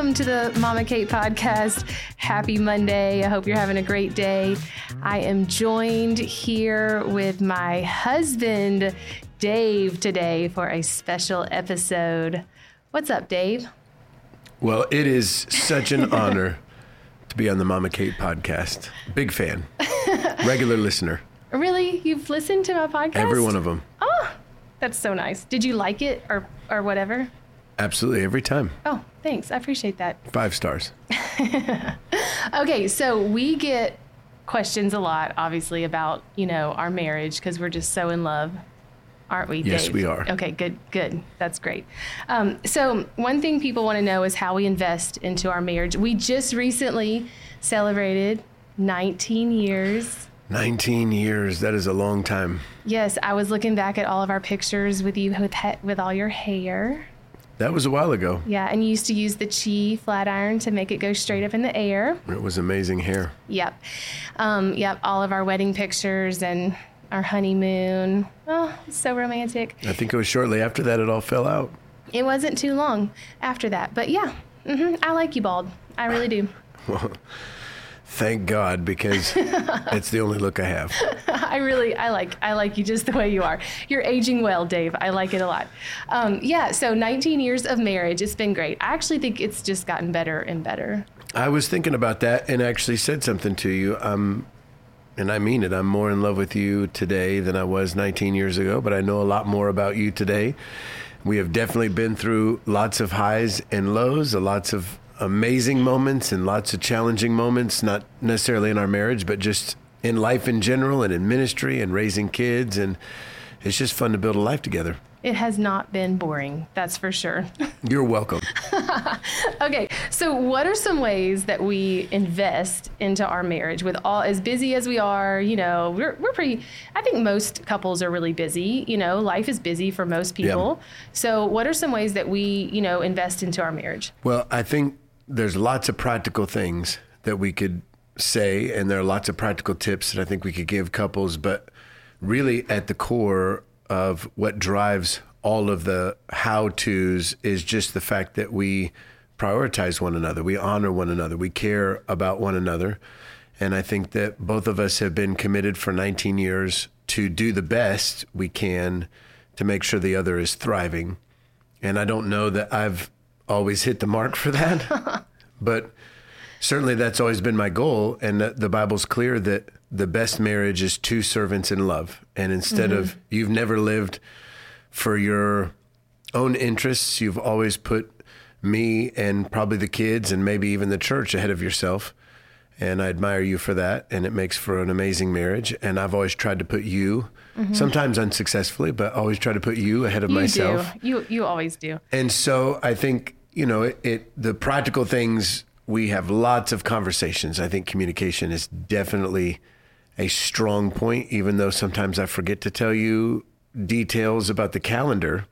welcome to the Mama Kate podcast. Happy Monday. I hope you're having a great day. I am joined here with my husband, Dave, today for a special episode. What's up, Dave? Well, it is such an honor to be on the Mama Kate podcast. Big fan, regular listener. Really? You've listened to my podcast? Every one of them. Oh, ah, that's so nice. Did you like it or, or whatever? Absolutely, every time. Oh, thanks. I appreciate that. Five stars. Okay, so we get questions a lot, obviously, about, you know, our marriage because we're just so in love. Aren't we? Yes, Dave? we are. Okay, good, good. That's great. Um, so, one thing people want to know is how we invest into our marriage. We just recently celebrated 19 years 19 years, that is a long time. Yes, I was looking back at all of our pictures with you with he- with all your hair. That was a while ago. Yeah, and you used to use the Chi flat iron to make it go straight up in the air. It was amazing hair. Yep, um, yep. All of our wedding pictures and our honeymoon. Oh, so romantic. I think it was shortly after that it all fell out. It wasn't too long after that, but yeah, hmm I like you bald. I really do. Thank God, because it's the only look I have. I really, I like, I like you just the way you are. You're aging well, Dave. I like it a lot. Um, yeah. So 19 years of marriage. It's been great. I actually think it's just gotten better and better. I was thinking about that and actually said something to you. Um, and I mean it. I'm more in love with you today than I was 19 years ago, but I know a lot more about you today. We have definitely been through lots of highs and lows, lots of amazing moments and lots of challenging moments, not necessarily in our marriage, but just in life in general and in ministry and raising kids. And it's just fun to build a life together. It has not been boring. That's for sure. You're welcome. okay. So, what are some ways that we invest into our marriage with all as busy as we are? You know, we're, we're pretty, I think most couples are really busy. You know, life is busy for most people. So, what are some ways that we, you know, invest into our marriage? Well, I think there's lots of practical things that we could say, and there are lots of practical tips that I think we could give couples. But really, at the core of what drives all of the how to's is just the fact that we prioritize one another, we honor one another, we care about one another. And I think that both of us have been committed for 19 years to do the best we can to make sure the other is thriving. And I don't know that I've always hit the mark for that, but certainly that's always been my goal. And the Bible's clear that the best marriage is two servants in love. And instead of mm-hmm. you've never lived for your own interests, you've always put me and probably the kids and maybe even the church ahead of yourself. And I admire you for that. And it makes for an amazing marriage. And I've always tried to put you, mm-hmm. sometimes unsuccessfully, but always try to put you ahead of You myself. do. You, you always do. And so I think, you know, it, it the practical things we have lots of conversations. I think communication is definitely a strong point even though sometimes I forget to tell you details about the calendar.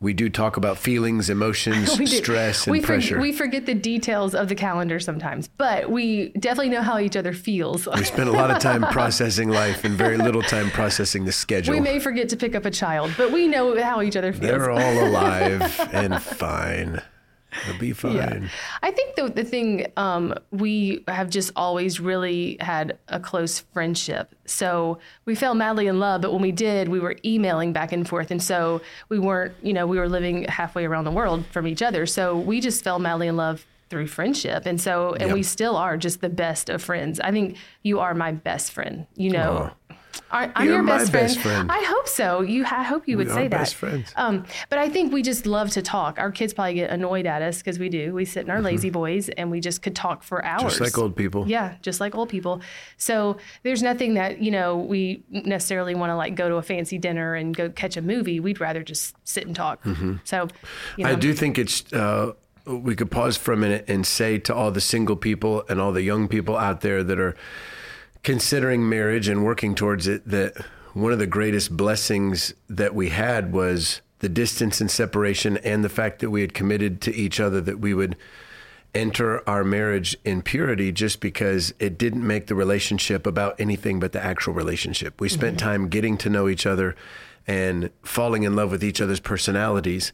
We do talk about feelings, emotions, stress and we for- pressure. we forget the details of the calendar sometimes, but we definitely know how each other feels. we spend a lot of time processing life and very little time processing the schedule. we may forget to pick up a child, but we know how each other feels. They're all alive and fine. They'll be fine. Yeah. I think the, the thing, um, we have just always really had a close friendship. So we fell madly in love, but when we did, we were emailing back and forth. And so we weren't, you know, we were living halfway around the world from each other. So we just fell madly in love through friendship. And so, and Yep. we still are just the best of friends. I think you are my best friend, you know. Are, I'm You're your best friend. best friend. I hope so. You, I hope you would We say that. best friends. Um, but I think we just love to talk. Our kids probably get annoyed at us because we do. We sit in our lazy boys and we just could talk for hours. Mm-hmm. Just like old people. Yeah, just like old people. So there's nothing that, you know, we necessarily want to like go to a fancy dinner and go catch a movie. We'd rather just sit and talk. So, you know, I do think it's. Uh, we could pause for a minute and say to all the single people and all the young people out there that are considering marriage and working towards it that one of the greatest blessings that we had was the distance and separation and the fact that we had committed to each other that we would enter our marriage in purity just because it didn't make the relationship about anything but the actual relationship. We spent mm-hmm. time getting to know each other and falling in love with each other's personalities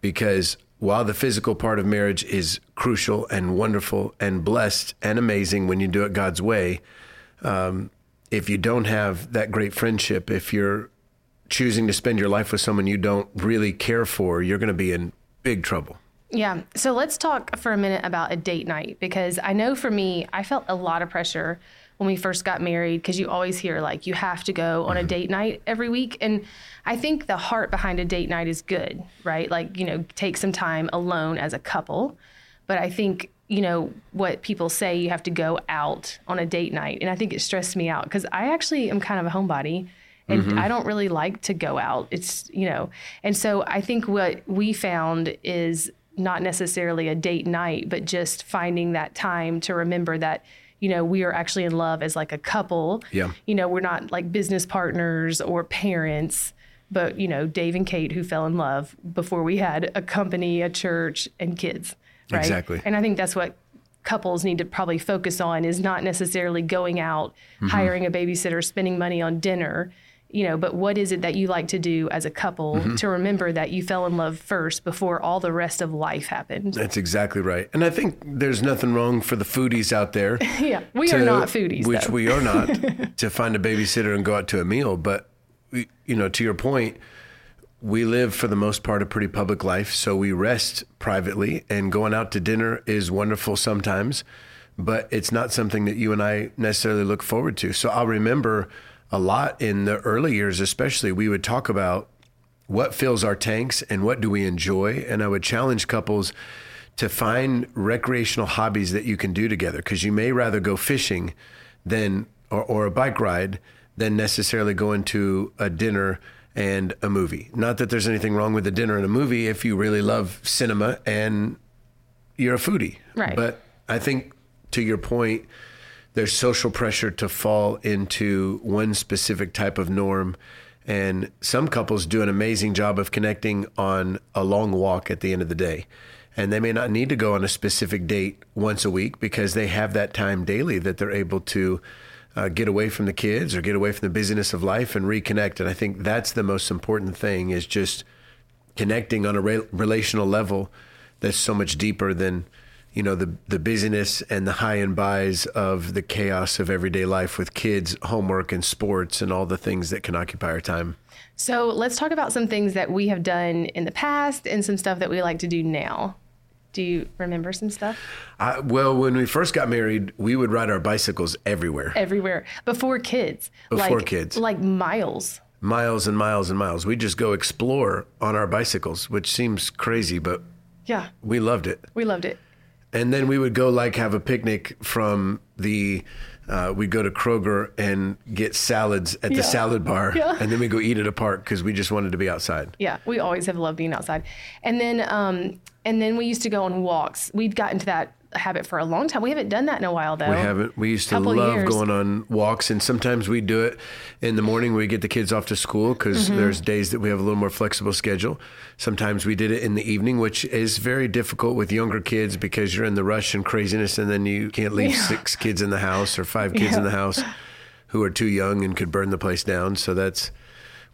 because while the physical part of marriage is crucial and wonderful and blessed and amazing when you do it God's way, um, if you don't have that great friendship, if you're choosing to spend your life with someone you don't really care for, you're going to be in big trouble. Yeah. So let's talk for a minute about a date night because I know for me, I felt a lot of pressure when we first got married because you always hear like you have to go on a date night every week. And I think the heart behind a date night is good, right? Like, you know, take some time alone as a couple. But I think, you know, what people say you have to go out on a date night. And I think it stressed me out because I actually am kind of a homebody and mm-hmm. I don't really like to go out. It's, you know, and so I think what we found is not necessarily a date night, but just finding that time to remember that, you know, we are actually in love as like a couple. Yeah. You know, we're not like business partners or parents, but, you know, Dave and Kate who fell in love before we had a company, a church, and kids. Right. Exactly. And I think that's what couples need to probably focus on is not necessarily going out, Mm-hmm. hiring a babysitter, spending money on dinner, you know, but what is it that you like to do as a couple Mm-hmm. to remember that you fell in love first before all the rest of life happened? That's exactly right. And I think there's nothing wrong for the foodies out there. yeah, we are not foodies, which though. we are not, to find a babysitter and go out to a meal. But you know, to your point, we live for the most part a pretty public life, so we rest privately. And going out to dinner is wonderful sometimes, but it's not something that you and I necessarily look forward to. So I'll remember a lot in the early years, especially. We would talk about what fills our tanks and what do we enjoy, and I would challenge couples to find recreational hobbies that you can do together because you may rather go fishing than or, or a bike ride than necessarily going to a dinner and a movie. Not that there's anything wrong with a dinner and a movie if you really love cinema and you're a foodie. Right. But I think to your point, there's social pressure to fall into one specific type of norm. And some couples do an amazing job of connecting on a long walk at the end of the day. And they may not need to go on a specific date once a week because they have that time daily that they're able to uh, get away from the kids or get away from the busyness of life and reconnect. And I think that's the most important thing is just connecting on a re- relational level that's so much deeper than you know the the busyness and the high and buys of the chaos of everyday life with kids, homework and sports and all the things that can occupy our time. So let's talk about some things that we have done in the past and some stuff that we like to do now. Do you remember some stuff? I, well, when we first got married, we would ride our bicycles everywhere, Everywhere before kids. Before like, kids. Like miles. miles and miles and miles. We just go explore on our bicycles, which seems crazy, but Yeah, we loved it. we loved it. And then we would go like have a picnic from the. Uh, we'd go to Kroger and get salads at Yeah. the salad bar, Yeah. and then we go eat at a park because we just wanted to be outside. Yeah, we always have loved being outside. And then um and then we used to go on walks. We'd gotten to that habit for a long time. We haven't done that in a while though. We haven't. We used to love years. going on walks, and sometimes we do it in the morning. We get the kids off to school because Mm-hmm. there's days that we have a little more flexible schedule. Sometimes we did it in the evening, which is very difficult with younger kids because you're in the rush and craziness, and then you can't leave Yeah. six kids in the house or five kids in the house who are too young and could burn the place down. So that's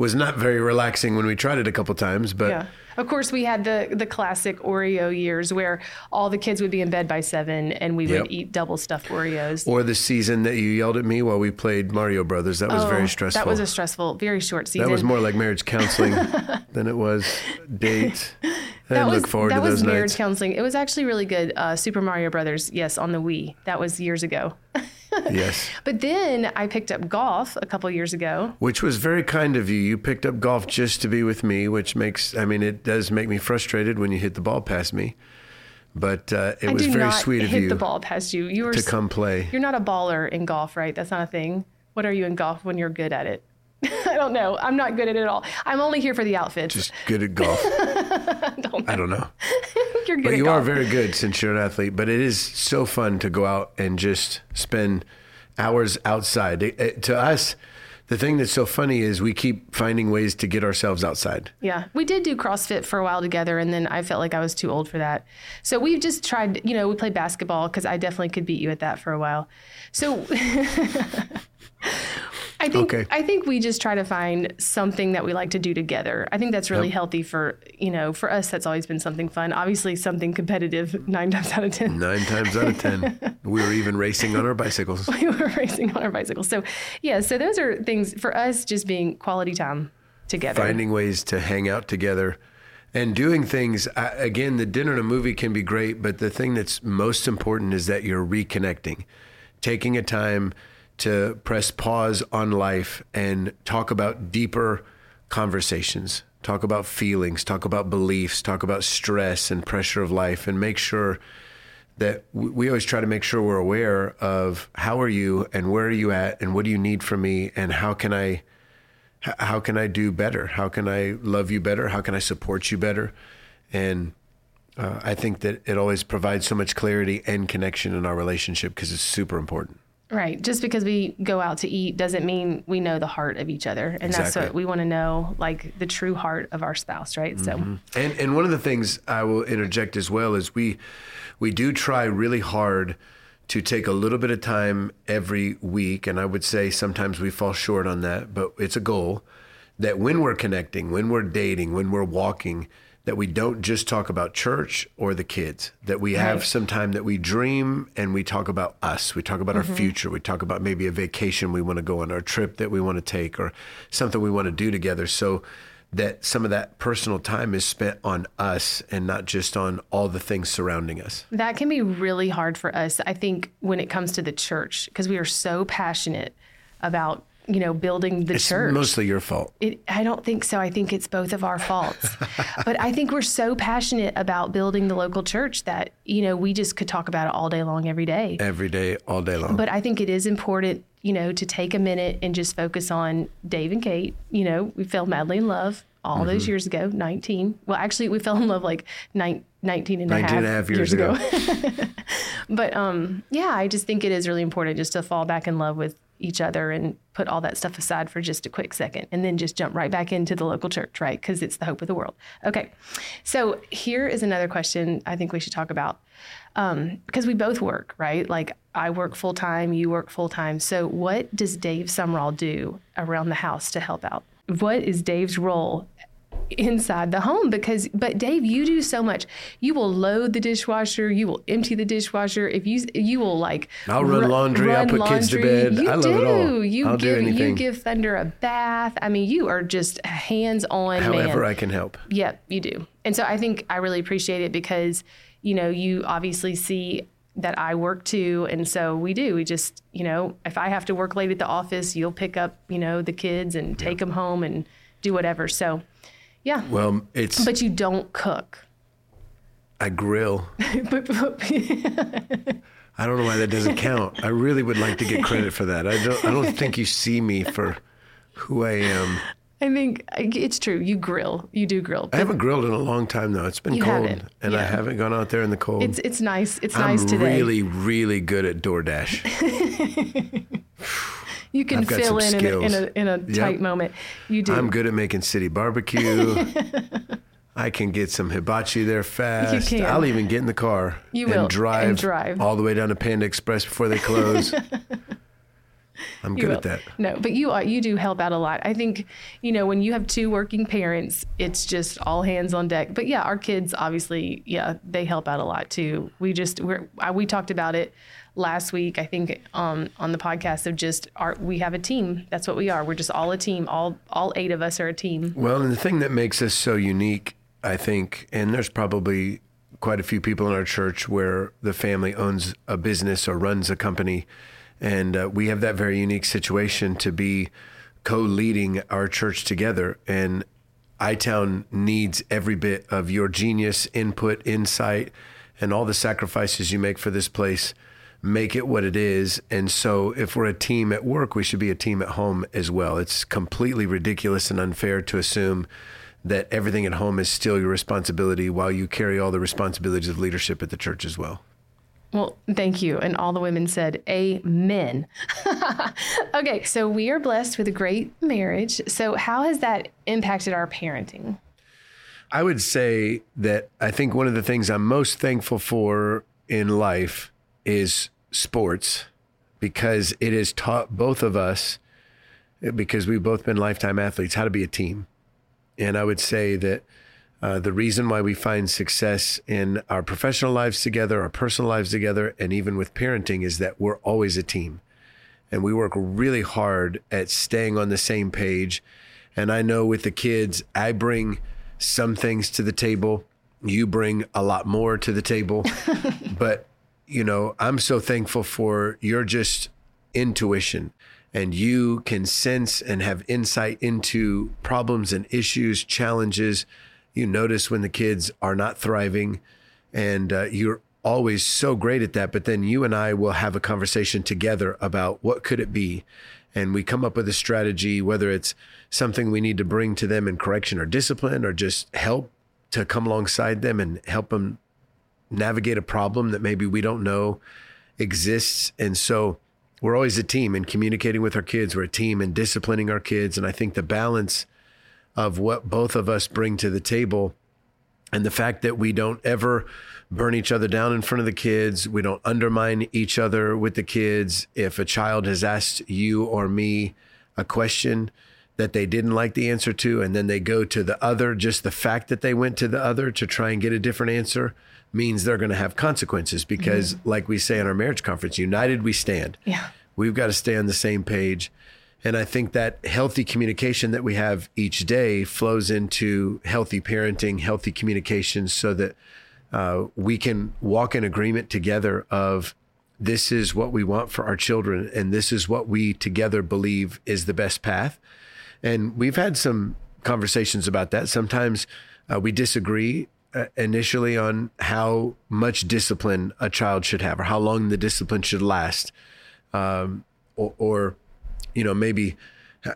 was not very relaxing when we tried it a couple times, but. Yeah. Of course, we had the the classic Oreo years where all the kids would be in bed by seven, and we Yep. would eat double stuffed Oreos. Or the season that you yelled at me while we played Mario Brothers. That was Oh, very stressful. That was a stressful, very short season. That was more like marriage counseling than it was date. I That was look forward that to was marriage nights. counseling. It was actually really good. Uh, Super Mario Brothers, yes, on the Wii. That was years ago. yes. But then I picked up golf a couple years ago. Which was very kind of you. You picked up golf just to be with me, which makes, I mean, it does make me frustrated when you hit the ball past me. But uh, it I was very sweet of hit you the ball past you. You were to come play. You're not a baller in golf, right? That's not a thing. What are you in golf when you're good at it? I don't know. I'm not good at it at all. I'm only here for the outfits. Just good at golf. I don't know. you're good But you golf. are very good since you're an athlete. But it is so fun to go out and just spend hours outside. It- it- to us, the thing that's so funny is we keep finding ways to get ourselves outside. Yeah, we did do CrossFit for a while together, and then I felt like I was too old for that. So we've just tried, you know, we played basketball because I definitely could beat you at that for a while. So I think Okay. I think we just try to find something that we like to do together. I think that's really Yep. healthy for you know for us. That's always been something fun. Obviously, something competitive nine times out of ten. Nine times out of 10, we were even racing on our bicycles. we were racing on our bicycles. So yeah, so those are things for us. Just being quality time together. finding ways to hang out together and doing things I- again the dinner and a movie can be great but the thing that's most important is that you're reconnecting taking a time to press pause on life and talk about deeper conversations talk about feelings talk about beliefs talk about stress and pressure of life and make sure that we always try to make sure we're aware of how are you and where are you at and what do you need from me and how can I how can I do better? How can I love you better? How can I support you better? And uh, I think that it always provides so much clarity and connection in our relationship because it's super important. Right. Just because we go out to eat doesn't mean we know the heart of each other, and that's what we want to know, like the true heart of our spouse. Right. So. Mm-hmm. And and one of the things I will interject as well is we we do try really hard to take a little bit of time every week, and I would say sometimes we fall short on that, but it's a goal that when we're connecting, when we're dating, when we're walking, that we don't just talk about church or the kids, that we have some time that we dream and we talk about us. We talk about our mm-hmm. future. We talk about maybe a vacation we want to go on, or a trip that we want to take, or something we want to do together. So that some of that personal time is spent on us and not just on all the things surrounding us. That can be really hard for us, I think, when it comes to the church, because we are so passionate about, you know, building the It's church. mostly your fault. It, I don't think so. I think it's both of our faults. but I think we're so passionate about building the local church that, you know, we just could talk about it all day long, every day. Every day, all day long. But I think it is important, you know, to take a minute and just focus on Dave and Kate. You know, we fell madly in love all those Mm-hmm. years ago, 19. Well, actually, we fell in love like nine, 19 and a 19 and a half years ago. but um, yeah, I just think it is really important just to fall back in love with each other and put all that stuff aside for just a quick second and then just jump right back into the local church, right? Because it's the hope of the world. Okay. So here is another question I think we should talk about um, because we both work, right? Like I work full time, you work full time. So what does Dave Sumrall do around the house to help out? What is Dave's role inside the home because but Dave you do so much you will load the dishwasher you will empty the dishwasher if you you will like I'll run ru- laundry, I'll run put kids to bed. you I love do. it all. you I'll do give you give Thunder a bath I mean you are just hands on However, man I can help. Yep, you do. And so I think I really appreciate it because, you know, you obviously see that I work too. And so we do. We just, you know, if I have to work late at the office, you'll pick up, you know, the kids and take them home and do whatever. So, yeah. Well, it's But you don't cook. I grill. But- but- I don't know why that doesn't count. I really would like to get credit for that. I don't. I don't think you see me for who I am. I think it's true. You grill. You do grill. I haven't grilled in a long time though. It's been You cold, haven't, and I haven't gone out there in the cold. it's it's nice. It's I'm nice today. really, really good at DoorDash. you can fill in in a, in a, in a Yep. tight moment. You do. I'm good at making City Barbeque. I can get some hibachi there fast. can. I'll even get in the car You and will, and drive, drive. all the way down to Panda Express before they close. I'm You good will. at that. No, but you are you do help out a lot. I think, you know, when you have two working parents, it's just all hands on deck. But yeah, our kids obviously, yeah, they help out a lot too. We just we're we talked about it last week, I think, um, on the podcast of just our we have a team. That's what we are. We're just all a team. All all eight of us are a team. Well, and the thing that makes us so unique, I think, and there's probably quite a few people in our church where the family owns a business or runs a company. And uh, we have that very unique situation to be co leading our church together. And iTown needs every bit of your genius, input, insight, and all the sacrifices you make for this place make it what it is. And so, if we're a team at work, we should be a team at home as well. It's completely ridiculous and unfair to assume that everything at home is still your responsibility while you carry all the responsibilities of leadership at the church as well. Well, thank you. And all the women said, Amen. okay, so we are blessed with a great marriage. So, how has that impacted our parenting? I would say that I think one of the things I'm most thankful for in life is sports because it has taught both of us because we've both been lifetime athletes, how to be a team. And I would say that uh, the reason why we find success in our professional lives together, our personal lives together, and even with parenting is that we're always a team. And we work really hard at staying on the same page. And I know with the kids, I bring some things to the table. You bring a lot more to the table. but, you know, I'm so thankful for your just intuition and you can sense and have insight into problems and issues, challenges. You notice when the kids are not thriving, and uh, you're always so great at that. But then you and I will have a conversation together about what could it be, and we come up with a strategy, whether it's something we need to bring to them in correction or discipline, or just help to come alongside them and help them navigate a problem that maybe we don't know exists. And so we're always a team in communicating with our kids. We're a team in disciplining our kids. And I think the balance of what both of us bring to the table and the fact that we don't ever burn each other down in front of the kids, we don't undermine each other with the kids. If a child has asked you or me a question, that they didn't like the answer to, and then they go to the other, just the fact that they went to the other to try and get a different answer means they're going to have consequences because, mm-hmm. like we say in our marriage conference, united we stand. Yeah. We've got to stay on the same page. And I think that healthy communication that we have each day flows into healthy parenting, healthy communication, so that uh, we can walk in agreement together of this is what we want for our children, and this is what we together believe is the best path. And we've had some conversations about that. Sometimes uh, we disagree uh, initially on how much discipline a child should have or how long the discipline should last. Um, or, or, you know maybe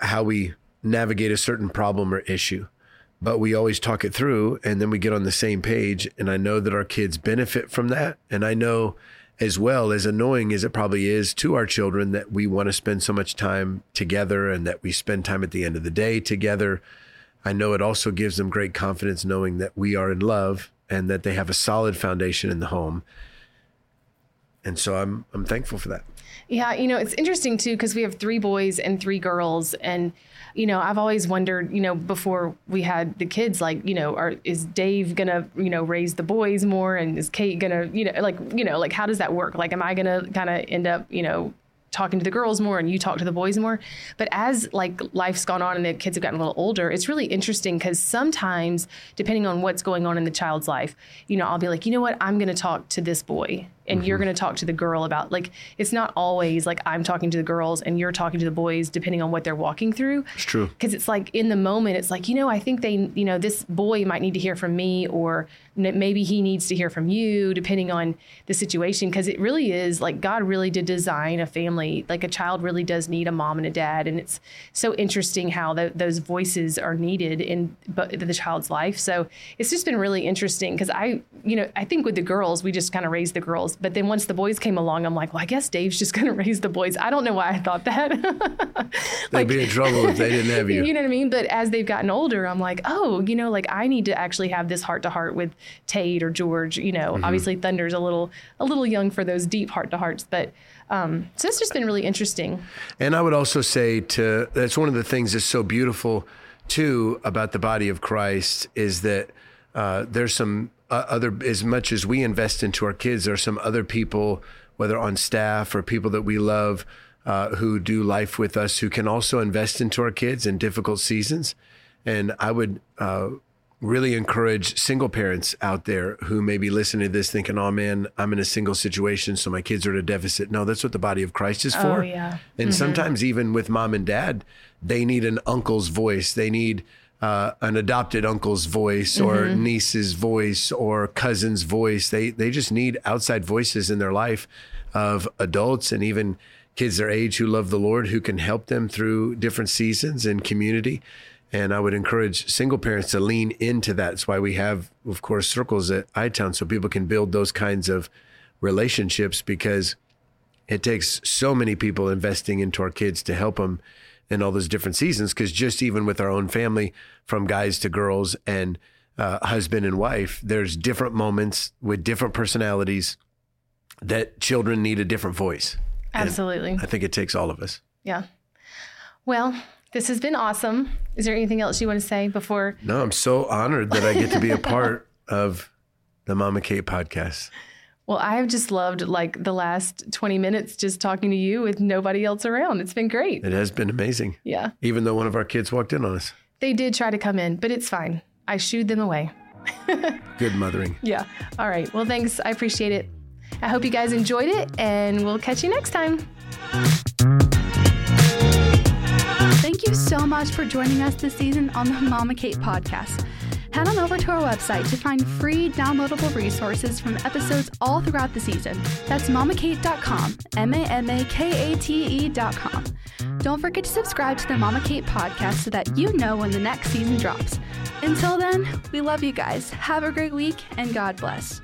how we navigate a certain problem or issue. But we always talk it through and then we get on the same page. And i know that our kids benefit from that. And i know as well as annoying as it probably is to our children that we want to spend so much time together and that we spend time at the end of the day together I know it also gives them great confidence knowing that we are in love and that they have a solid foundation in the home. And so I'm I'm thankful for that. Yeah, you know, it's interesting too because we have three boys and three girls and you know, I've always wondered, you know, before we had the kids, like, you know, are is Dave gonna, you know, raise the boys more, and is Kate gonna, you know, like, you know, like, how does that work? Like, am I gonna kind of end up, you know, talking to the girls more and you talk to the boys more. But as like life's gone on and the kids have gotten a little older, it's really interesting because sometimes, depending on what's going on in the child's life, you know, I'll be like, you know what, I'm going to talk to this boy and mm-hmm. you're going to talk to the girl about like it's not always like I'm talking to the girls and you're talking to the boys depending on what they're walking through. It's true. Because it's like in the moment, it's like you know I think they you know this boy might need to hear from me or maybe he needs to hear from you depending on the situation because it really is like God really did design a family like a child really does need a mom and a dad and it's so interesting how the, those voices are needed in the child's life. So it's just been really interesting because I you know I think with the girls we just kind of raised the girls but then once the boys came along, I'm like, well, I guess Dave's just going to raise the boys. I don't know why I thought that. like, They'd be in trouble if they didn't have you. You know what I mean? But as they've gotten older, I'm like, oh, you know, like I need to actually have this heart to heart with Tate or George. You know, mm-hmm. obviously Thunder's a little a little young for those deep heart to hearts, but um, so it's just been really interesting. And I would also say to that's one of the things that's so beautiful too about the body of Christ is that uh, there's some uh, other as much as we invest into our kids, there are some other people, whether on staff or people that we love, uh, who do life with us, who can also invest into our kids in difficult seasons. And I would uh, really encourage single parents out there who may be listening to this thinking, oh man, I'm in a single situation, so my kids are at a deficit. No, that's what the body of Christ is for. Oh, yeah. And mm-hmm. sometimes, even with mom and dad, they need an uncle's voice. They need uh, an adopted uncle's voice or mm-hmm. niece's voice or cousin's voice. They they just need outside voices in their life of adults and even kids their age who love the Lord who can help them through different seasons and community. And I would encourage single parents to lean into that. That's why we have, of course, circles at iTown so people can build those kinds of relationships because it takes so many people investing into our kids to help them in all those different seasons. Because just even with our own family, from guys to girls and uh, husband and wife, there's different moments with different personalities that children need a different voice. Absolutely. And I think it takes all of us. Yeah. Well, this has been awesome. Is there anything else you want to say before? No, I'm so honored that I get to be a part of the Mama Kate podcast. Well, I've just loved like the last 20 minutes just talking to you with nobody else around. It's been great. It has been amazing. Yeah. Even though one of our kids walked in on us. They did try to come in, but it's fine. I shooed them away. Good mothering. Yeah. All right. Well, thanks. I appreciate it. I hope you guys enjoyed it, and we'll catch you next time. Thank you so much for joining us this season on the Mama Kate podcast. Head on over to our website to find free downloadable resources from episodes all throughout the season. That's mamakate.com, M A M A K A T E.com. Don't forget to subscribe to the Mama Kate podcast so that you know when the next season drops. Until then, we love you guys. Have a great week and God bless.